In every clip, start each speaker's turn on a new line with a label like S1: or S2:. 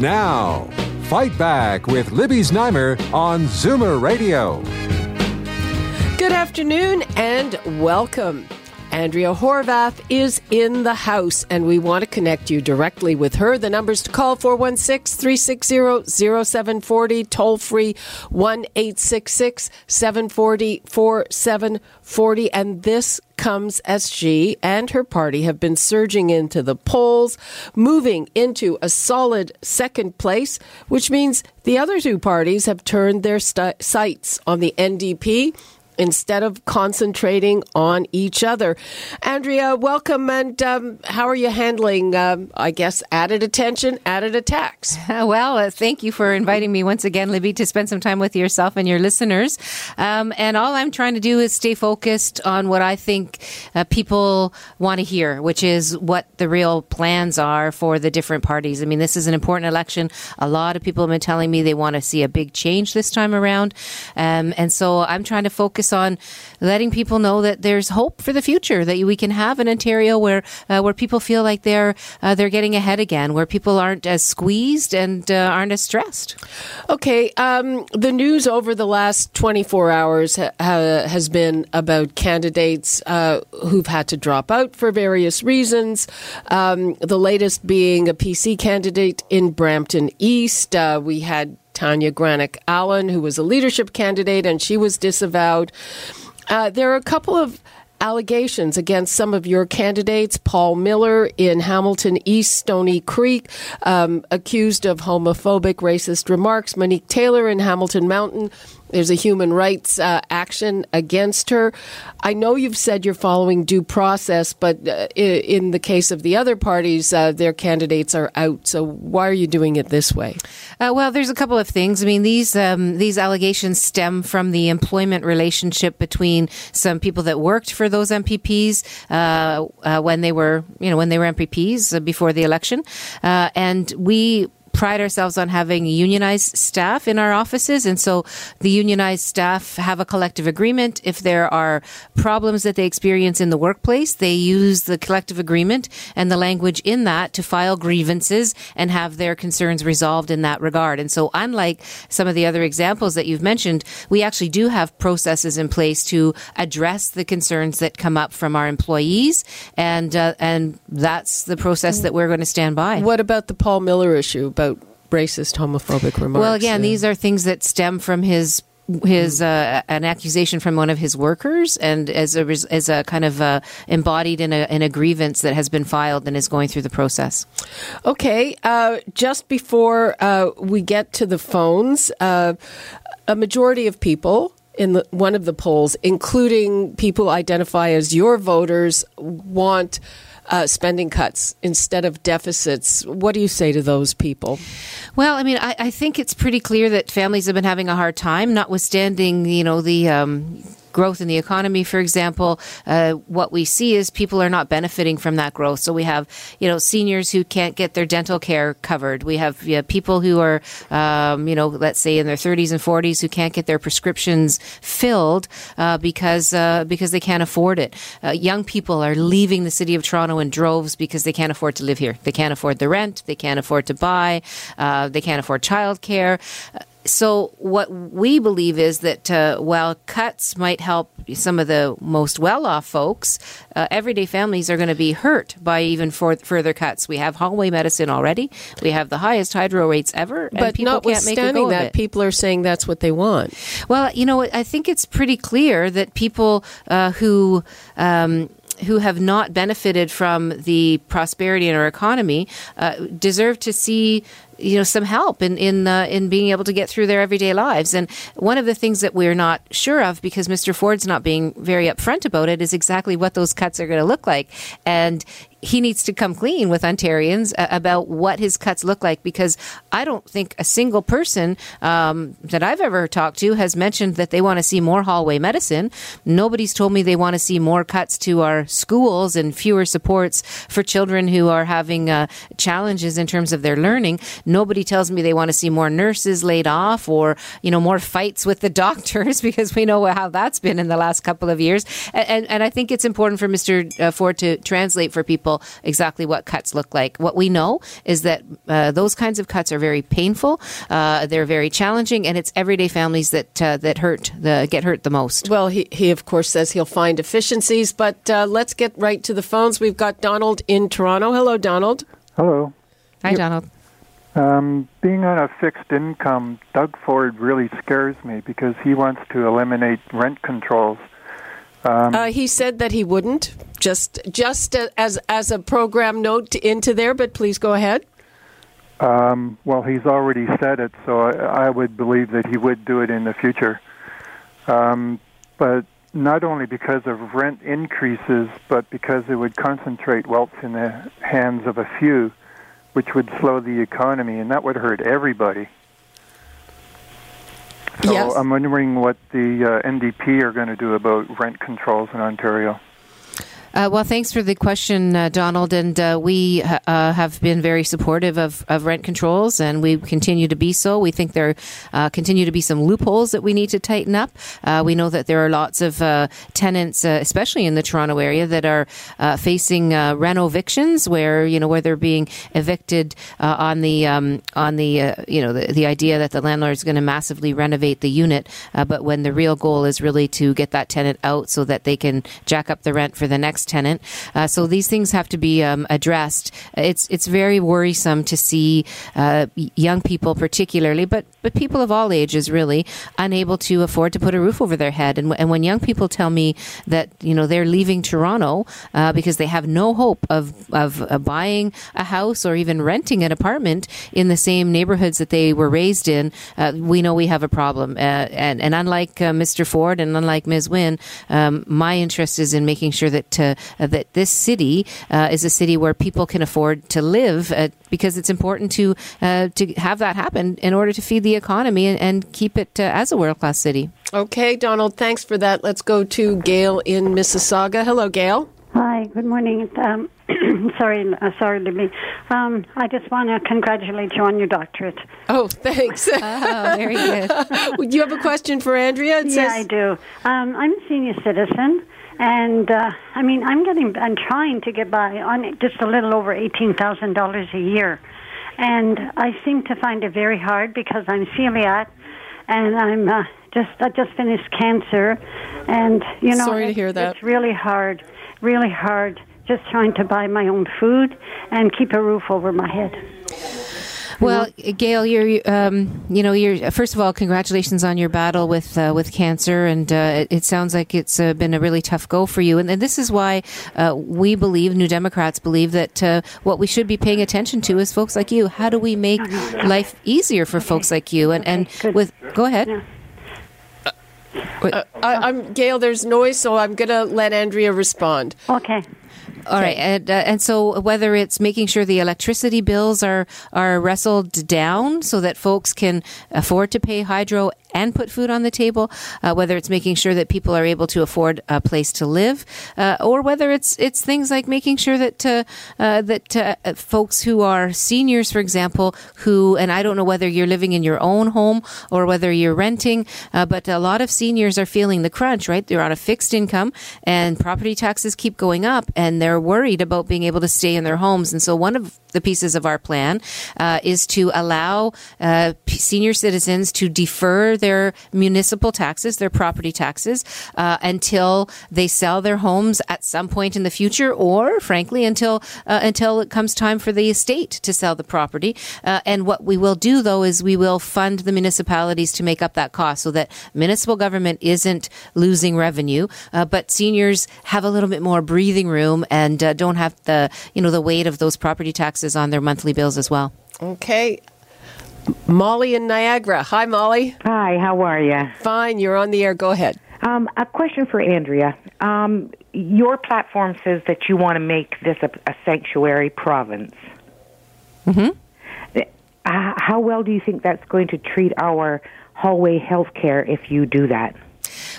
S1: Now, Fight Back with Libby Znaimer on Zoomer Radio.
S2: Good afternoon and welcome. Andrea Horwath is in the house, and we want to connect you directly with her. The numbers to call 416 360 0740, toll free 1 866 740 4740. And this comes as she and her party have been surging into the polls, moving into a solid second place, which means the other two parties have turned their st- sights on the NDP instead of concentrating on each other. Andrea, welcome, and um, how are you handling, um, I guess, added attention, added attacks?
S3: Well, uh, thank you for inviting me once again, Libby, to spend some time with yourself and your listeners. Um, and all I'm trying to do is stay focused on what I think uh, people want to hear, which is what the real plans are for the different parties. I mean, this is an important election. A lot of people have been telling me they want to see a big change this time around. Um, and so I'm trying to focus on letting people know that there's hope for the future, that we can have an Ontario where uh, where people feel like they're uh, they're getting ahead again, where people aren't as squeezed and uh, aren't as stressed.
S2: Okay, um, the news over the last 24 hours ha- has been about candidates uh, who've had to drop out for various reasons. Um, the latest being a PC candidate in Brampton East. Uh, we had Tanya Granic Allen, who was a leadership candidate, and she was disavowed. Uh, there are a couple of allegations against some of your candidates. Paul Miller in Hamilton East, Stoney Creek, um, accused of homophobic, racist remarks. Monique Taylor in Hamilton Mountain there's a human rights uh, action against her. I know you've said you're following due process, but uh, in the case of the other parties, uh, their candidates are out. So why are you doing it this way?
S3: Uh, well, there's a couple of things. I mean, these um, these allegations stem from the employment relationship between some people that worked for those MPPs uh, uh, when they were, you know, when they were MPPs before the election, and we pride ourselves on having unionized staff in our offices. And so the unionized staff have a collective agreement. If there are problems that they experience in the workplace, they use the collective agreement and the language in that to file grievances and have their concerns resolved in that regard. And so unlike some of the other examples that you've mentioned, we actually do have processes in place to address the concerns that come up from our employees. And, uh, and that's the process that we're going to stand by.
S2: What about the Paul Miller issue? about racist, homophobic remarks.
S3: Well, again, these are things that stem from his his uh, an accusation from one of his workers, and as a as a kind of uh, embodied in a in a grievance that has been filed and is going through the process.
S2: Okay, uh, just before uh, we get to the phones, uh, a majority of people in the, one of the polls, including people identify as your voters, want uh, spending cuts instead of deficits. What do you say to those people?
S3: Well, I mean, I, I think it's pretty clear that families have been having a hard time, notwithstanding, you know, the um, growth in the economy, for example, uh, what we see is people are not benefiting from that growth. So we have, you know, seniors who can't get their dental care covered. We have you know, people who are, um, you know, let's say in their 30s and 40s who can't get their prescriptions filled uh, because uh, because they can't afford it. Uh, young people are leaving the city of Toronto in droves because they can't afford to live here. They can't afford the rent. They can't afford to buy. Uh, they can't afford childcare so what we believe is that uh, while cuts might help some of the most well-off folks, uh, everyday families are going to be hurt by even for- further cuts. We have hallway medicine already. We have the highest hydro rates ever, and people can't make it over.
S2: but notwithstanding that, people are saying that's what they want.
S3: Well, you know, I think it's pretty clear that people uh, who um, who have not benefited from the prosperity in our economy uh, deserve to see you know some help in in uh, in being able to get through their everyday lives. And one of the things that we're not sure of because Mr. Ford's not being very upfront about it is exactly what those cuts are going to look like. And he needs to come clean with Ontarians uh, about what his cuts look like because I don't think a single person um, that I've ever talked to has mentioned that they want to see more hallway medicine. Nobody's told me they want to see more cuts to our schools and fewer supports for children who are having uh, challenges in terms of their learning. Nobody tells me they want to see more nurses laid off or you know more fights with the doctors because we know how that's been in the last couple of years. And, and, and I think it's important for Mr. Uh, Ford to translate for people people exactly what cuts look like. What we know is that uh, those kinds of cuts are very painful, uh, they're very challenging, and it's everyday families that uh, that hurt the get hurt the most.
S2: Well, he, he of course says he'll find efficiencies, but uh, let's get right to the phones. We've got Donald in Toronto. Hello, Donald.
S4: Hello.
S3: Hi, Donald.
S4: Um, being on a fixed income, Doug Ford really scares me because he wants to eliminate rent controls.
S2: Um, uh, he said that he wouldn't. Just just as as a program note into there, but please go ahead.
S4: Um, well, he's already said it, so I, I, would believe that he would do it in the future. Um, but not only because of rent increases, but because it would concentrate wealth in the hands of a few, which would slow the economy, and that would hurt everybody. So
S2: yes.
S4: I'm wondering what the uh, NDP are going to do about rent controls in Ontario.
S3: Uh, well, thanks for the question, uh, Donald. And uh, we uh, have been very supportive of, of rent controls, and we continue to be so. We think there uh, continue to be some loopholes that we need to tighten up. Uh, we know that there are lots of tenants, especially in the Toronto area, that are facing reno evictions, where you know where they're being evicted on the um, on the you know the, the idea that the landlord is going to massively renovate the unit, but when the real goal is really to get that tenant out so that they can jack up the rent for the next tenant. Uh, so these things have to be um, addressed. It's it's very worrisome to see uh, young people, particularly, but but people of all ages, really, unable to afford to put a roof over their head. And, and when young people tell me that you know they're leaving Toronto uh, because they have no hope of of uh, buying a house or even renting an apartment in the same neighborhoods that they were raised in, uh, we know we have a problem. Uh, and and unlike Mr. Ford and unlike Ms. Wynne, um, my interest is in making sure that uh, that this city uh, is a city where people can afford to live uh, because it's important to to have that happen in order to feed the economy and, and keep it as a world class city.
S2: Okay, Donald, thanks for that. Let's go to Gail in Mississauga. Hello, Gail.
S5: Hi, good morning. Um, sorry, uh, sorry to be. Um, I just want to congratulate you on your doctorate.
S2: Oh, thanks.
S3: oh, very good.
S2: Do you have a question for Andrea?
S5: It yeah, says- I do. Um, I'm a senior citizen, and uh, I mean, I'm getting, I'm trying to get by on just a little over eighteen thousand dollars a year, and I seem to find it very hard because I'm celiac, and I'm uh, just, I just finished cancer, and you know,
S2: sorry to hear that.
S5: It's really hard, really hard, just trying to buy my own food and keep a roof over my head.
S3: Well, Gail, you're, um, you know, you're first of all, congratulations on your battle with uh, with cancer, and uh, it, it, sounds like it's uh, been a really tough go for you. And, and this is why uh, we believe, New Democrats believe, that uh, what we should be paying attention to is folks like you. How do we make life easier for okay. folks like you? And and
S5: okay,
S3: with go ahead.
S5: Yeah.
S2: Uh, I, am Gail. There's noise, so I'm going to let Andrea respond.
S5: Okay.
S3: All right, and, uh, and so whether it's making sure the electricity bills are are wrestled down so that folks can afford to pay hydro and put food on the table, uh, whether it's making sure that people are able to afford a place to live, uh, or whether it's it's things like making sure that uh, uh that uh, folks who are seniors, for example, who and I don't know whether you're living in your own home or whether you're renting, uh, but a lot of seniors are feeling the crunch. Right, they're on a fixed income, and property taxes keep going up, and they're worried about being able to stay in their homes. And so one of the pieces of our plan is to allow senior citizens to defer their municipal taxes, their property taxes, uh, until they sell their homes at some point in the future, or frankly, until uh, until it comes time for the estate to sell the property. Uh, and what we will do, though, is we will fund the municipalities to make up that cost, so that municipal government isn't losing revenue, uh, but seniors have a little bit more breathing room and uh, don't have the you know the weight of those property taxes on their monthly bills as well.
S2: Okay. Molly in Niagara. Hi, Molly.
S6: Hi, how are you?
S2: Fine. You're on the air. Go ahead.
S6: Um, a question for Andrea. Um, your platform says that you want to make this a, a sanctuary province. Uh, how well do you think that's going to treat our hallway health care if you do that?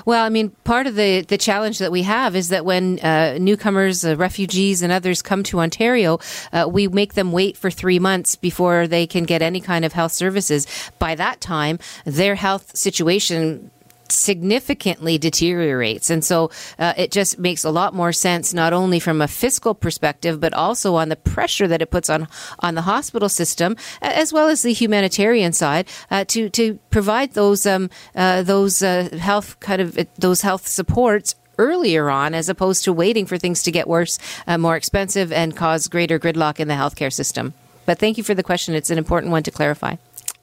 S3: Well, I mean, part of the, the challenge that we have is that when uh, newcomers, uh, refugees, and others come to Ontario, uh, we make them wait for three months before they can get any kind of health services. By that time, their health situation significantly deteriorates. And so uh, it just makes a lot more sense, not only from a fiscal perspective, but also on the pressure that it puts on, on the hospital system, as well as the humanitarian side, uh, to, to provide those, um, uh, those uh, health kind of, those health supports earlier on as opposed to waiting for things to get worse, uh, more expensive, and cause greater gridlock in the healthcare system. But thank you for the question. It's an important one to clarify.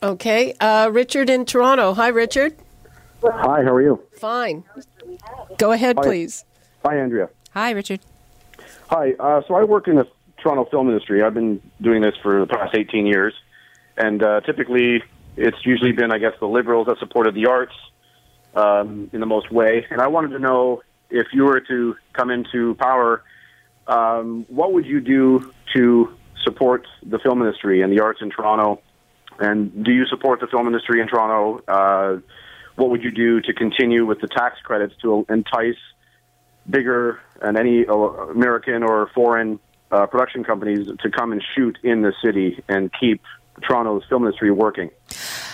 S2: Okay. Uh, Richard in Toronto. Hi, Richard.
S7: Hi, how are you?
S2: Fine. Go ahead,
S7: Hi.
S2: please.
S7: Hi, Andrea.
S3: Hi, Richard.
S7: Hi. Uh, so I work in the Toronto film industry. I've been doing this for the past 18 years, and uh, typically it's usually been, I guess, the liberals that supported the arts um, in the most way. And I wanted to know if you were to come into power, um, what would you do to support the film industry and the arts in Toronto? And do you support the film industry in Toronto? Uh, what would you do to continue with the tax credits to entice bigger and any uh, American or foreign uh, production companies to come and shoot in the city and keep Toronto's film industry working?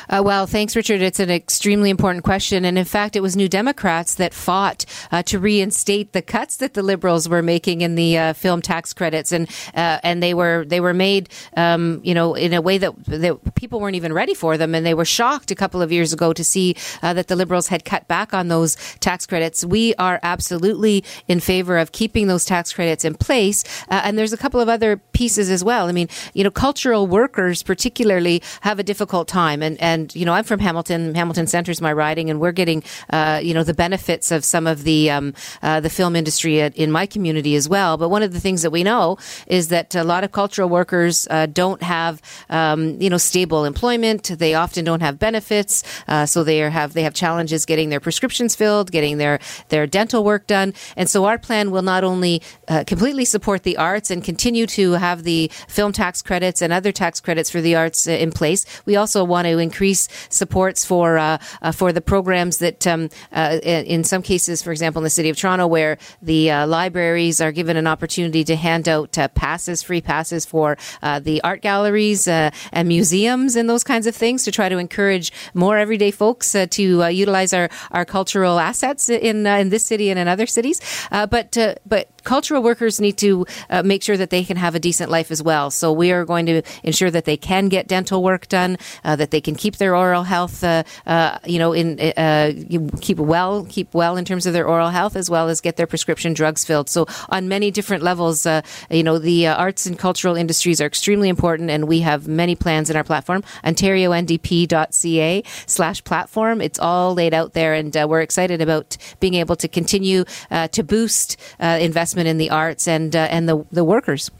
S3: Uh, well, thanks, Richard. It's an extremely important question. And in fact, it was New Democrats that fought uh, to reinstate the cuts that the Liberals were making in the uh, film tax credits. And, uh, and they were, they were made, um, you know, in a way that, that people weren't even ready for them. And they were shocked a couple of years ago to see uh, that the Liberals had cut back on those tax credits. We are absolutely in favor of keeping those tax credits in place. Uh, and there's a couple of other pieces as well. I mean, you know, cultural workers particularly have a difficult time. And, and and you know, I'm from Hamilton. Hamilton Center's my riding, and we're getting uh, you know the benefits of some of the um, uh, the film industry in my community as well. But one of the things that we know is that a lot of cultural workers uh, don't have um, you know stable employment. They often don't have benefits, uh, so they are, have they have challenges getting their prescriptions filled, getting their their dental work done. And so our plan will not only uh, completely support the arts and continue to have the film tax credits and other tax credits for the arts in place. We also want to increase increase supports for uh, uh, for the programs that, um, uh, in some cases, for example, in the city of Toronto, where the uh, libraries are given an opportunity to hand out uh, passes, free passes for the art galleries and museums and those kinds of things to try to encourage more everyday folks to utilize our, our cultural assets in in this city and in other cities. but but cultural workers need to uh, make sure that they can have a decent life as well. So we are going to ensure that they can get dental work done, uh, that they can keep their oral health, uh, uh you know, in uh, keep well, keep well in terms of their oral health, as well as get their prescription drugs filled. So on many different levels, you know, the arts and cultural industries are extremely important, and we have many plans in our platform, OntarioNDP.ca slash platform. It's all laid out there, and we're excited about being able to continue to boost investment investment in the arts and uh, and the the workers.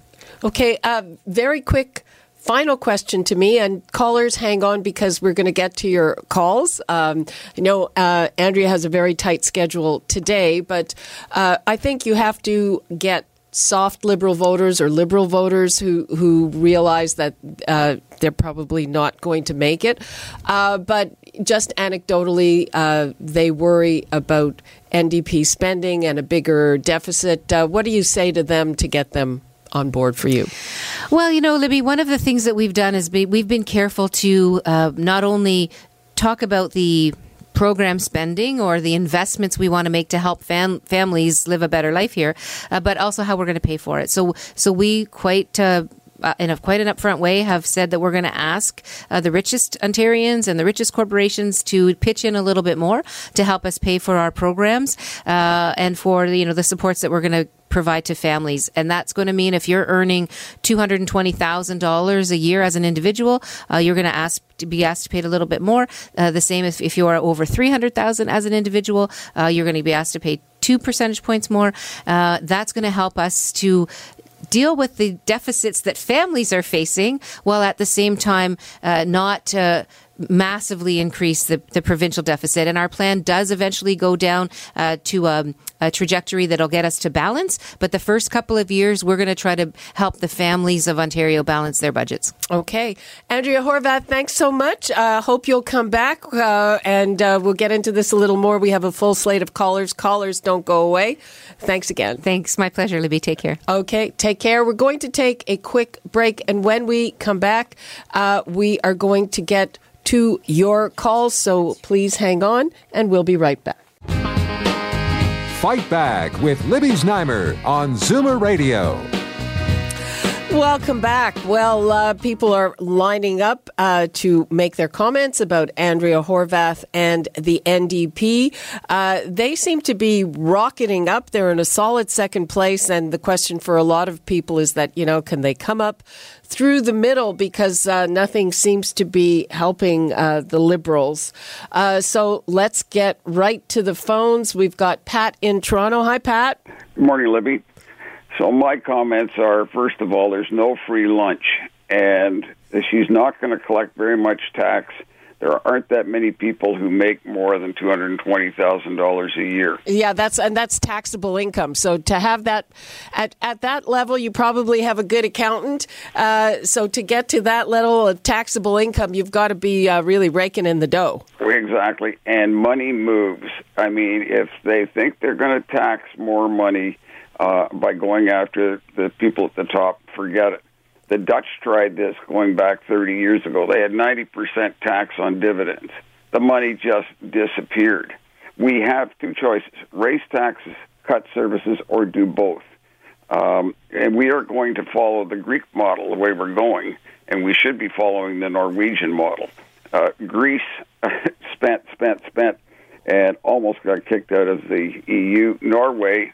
S2: Okay, uh, very quick final question to me, and callers, hang on because we're going to get to your calls. Um, I know uh, Andrea has a very tight schedule today, but uh, I think you have to get soft liberal voters or liberal voters who who realize that uh, they're probably not going to make it. Uh, but just anecdotally, uh, they worry about NDP spending and a bigger deficit. Uh, what do you say to them to get them on board for you?
S3: Well, you know, Libby, one of the things that we've done is be, we've been careful to uh, not only talk about the program spending or the investments we want to make to help fam- families live a better life here, uh, but also how we're going to pay for it. So, so we quite uh, uh, in a quite an upfront way, have said that we're going to ask uh, the richest Ontarians and the richest corporations to pitch in a little bit more to help us pay for our programs uh, and for you know the supports that we're going to provide to families. And that's going to mean if you're earning $220,000 a year as an individual, uh, you're going to ask to be asked to pay a little bit more. Uh, the same if, if you are over 300,000 as an individual, uh, you're going to be asked to pay two percentage points more. Uh, that's going to help us to deal with the deficits that families are facing while at the same time uh, not uh, massively increase the, the provincial deficit. And our plan does eventually go down uh, to a, a, trajectory that'll get us to balance. But the first couple of years, we're going to try to help the families of Ontario balance their budgets.
S2: Okay. Andrea Horwath, thanks so much. Uh, hope you'll come back uh, and uh, we'll get into this a little more. We have a full slate of callers. Callers don't go away. Thanks again.
S3: Thanks. My pleasure, Libby. Take care.
S2: Okay. Take care. We're going to take a quick break. And when we come back, uh, we are going to get to your calls. So please hang on and we'll be right back.
S1: Fight Back with Libby Znaimer on Zoomer Radio.
S2: Welcome back. Well, uh, people are lining up uh, to make their comments about Andrea Horwath and the NDP. Uh, they seem to be rocketing up. They're in a solid second place. And the question for a lot of people is that, you know, can they come up through the middle because uh, nothing seems to be helping uh, the Liberals? Uh, so let's get right to the phones. We've got Pat in Toronto. Hi, Pat.
S8: Good morning, Libby. So my comments are: first of all, there's no free lunch, and she's not going to collect very much tax. There aren't that many people who make more than two hundred twenty thousand dollars a year.
S2: Yeah, that's and that's taxable income. So to have that at at that level, you probably have a good accountant. Uh, so to get to that level of taxable income, you've got to be uh, really raking in the dough.
S8: Exactly, and money moves. I mean, if they think they're going to tax more money uh, by going after the people at the top. Forget it. The Dutch tried this going back 30 years ago. They had 90% tax on dividends. The money just disappeared. We have two choices raise taxes, cut services, or do both. Um, and we are going to follow the Greek model the way we're going, and we should be following the Norwegian model. Uh, Greece spent, spent, spent, and almost got kicked out of the EU. Norway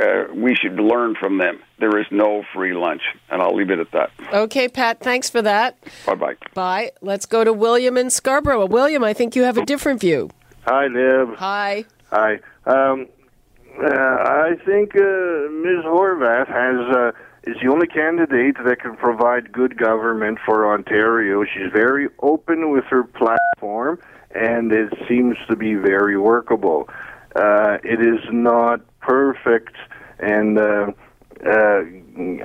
S8: uh, we should learn from them. There is no free lunch, and I'll leave it at that.
S2: Okay, Pat, thanks for that.
S8: Bye bye.
S2: Bye. Let's go to William in Scarborough. William, I think you have a different view.
S9: Hi, Lib.
S2: Hi.
S9: Hi. Um, uh, I think uh, Ms. Horwath has uh, is the only candidate that can provide good government for Ontario. She's very open with her platform, and it seems to be very workable. Uh, it is not perfect and uh, uh,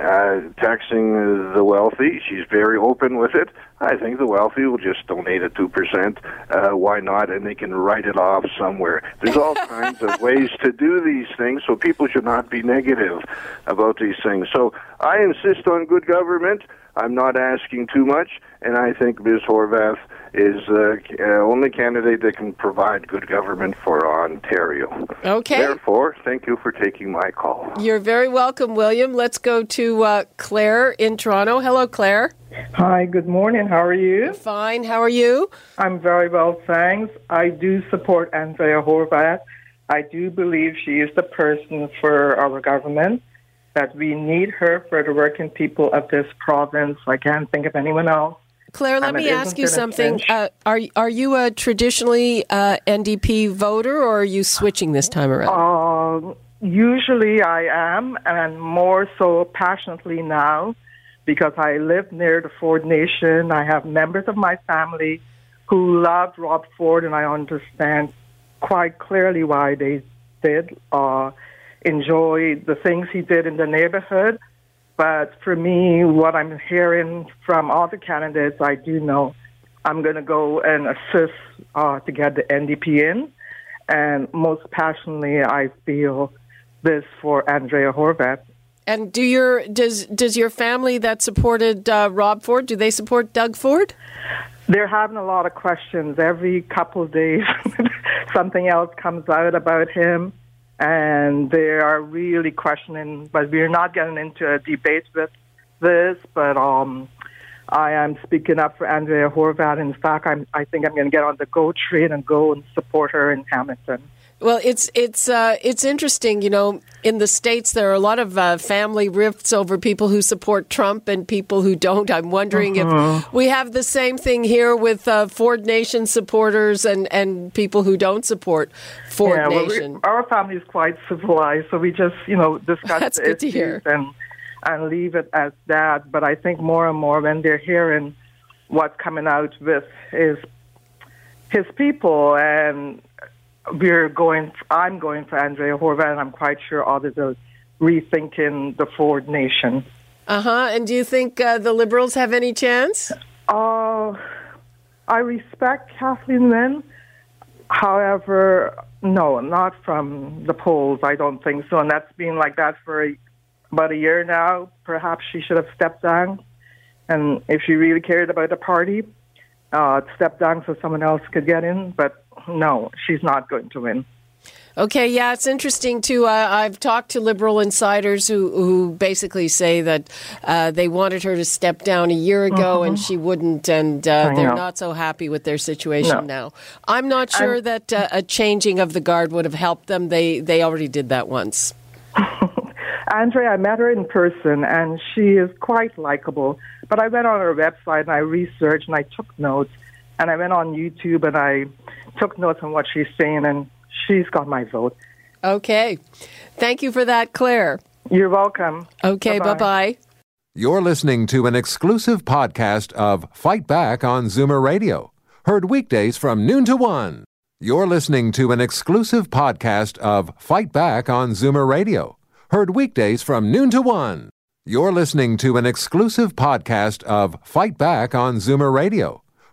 S9: uh, taxing the wealthy. She's very open with it. I think the wealthy will just donate a two percent. Uh, why not? And they can write it off somewhere. There's all kinds of ways to do these things, so people should not be negative about these things. So I insist on good government. I'm not asking too much, and I think Ms. Horwath is the uh, only candidate that can provide good government for Ontario.
S2: Okay.
S9: Therefore, thank you for taking my call.
S2: You're very welcome, William. Let's go to uh, Claire in Toronto. Hello, Claire.
S10: Hi, good morning. How are you?
S2: Fine. How are you?
S10: I'm very well, thanks. I do support Andrea Horwath. I do believe she is the person for our government that we need her for the working people of this province. I can't think of anyone else.
S2: Claire, let me ask you something. Uh, are are you a traditionally uh, NDP voter, or are you switching this time around?
S10: Uh, usually, I am, and more so passionately now, because I live near the Ford Nation. I have members of my family who loved Rob Ford, and I understand quite clearly why they did. Uh, enjoy the things he did in the neighborhood. But for me, what I'm hearing from all the candidates, I do know I'm going to go and assist uh, to get the NDP in. And most passionately, I feel this for Andrea Horwath.
S2: And do your does does your family that supported uh, Rob Ford do they support Doug Ford?
S10: They're having a lot of questions every couple of days. something else comes out about him and they are really questioning. But we're not getting into a debate with this. But um, I am speaking up for Andrea Horwath. In fact, I'm, I think I'm going to get on the GO train and go and support her in Hamilton.
S2: Well, it's it's uh, it's interesting. You know, in the states, there are a lot of uh, family rifts over people who support Trump and people who don't. I'm wondering uh-huh. if we have the same thing here with uh, Ford Nation supporters and, and people who don't support Ford
S10: yeah,
S2: Nation.
S10: Well, we, our family is quite civilized, so we just you know discuss
S2: That's
S10: the
S2: hear.
S10: and and leave it as that. But I think more and more when they're hearing what's coming out with is his people, and we're going. I'm going for Andrea Horwath, and I'm quite sure others are rethinking the Ford Nation.
S2: Uh huh. And do you think uh, the Liberals have any chance?
S10: Uh, I respect Kathleen Wynne. However, no, not from the polls. I don't think so. And that's been like that for a, about a year now. Perhaps she should have stepped down. And if she really cared about the party, uh, step down so someone else could get in. But no, she's not going to win.
S2: Okay, yeah, it's interesting too. Uh, I've talked to liberal insiders who, who basically say that uh, they wanted her to step down a year ago and she wouldn't, and uh, they're not so happy with their situation
S10: No.
S2: now. I'm not sure
S10: I'm-
S2: that uh, a changing of the guard would have helped them. They they already did that once.
S10: Andrea, I met her in person, and she is quite likable. But I went on her website and I researched and I took notes, and I went on YouTube and I took notes on what she's saying, and she's got my vote.
S2: Okay, thank you for that, Claire.
S10: You're welcome.
S2: Okay, bye bye.
S1: You're listening to an exclusive podcast of Fight Back on Zoomer Radio, heard weekdays from noon to one. You're listening to an exclusive podcast of Fight Back on Zoomer Radio, heard weekdays from noon to one. You're listening to an exclusive podcast of Fight Back on Zoomer Radio,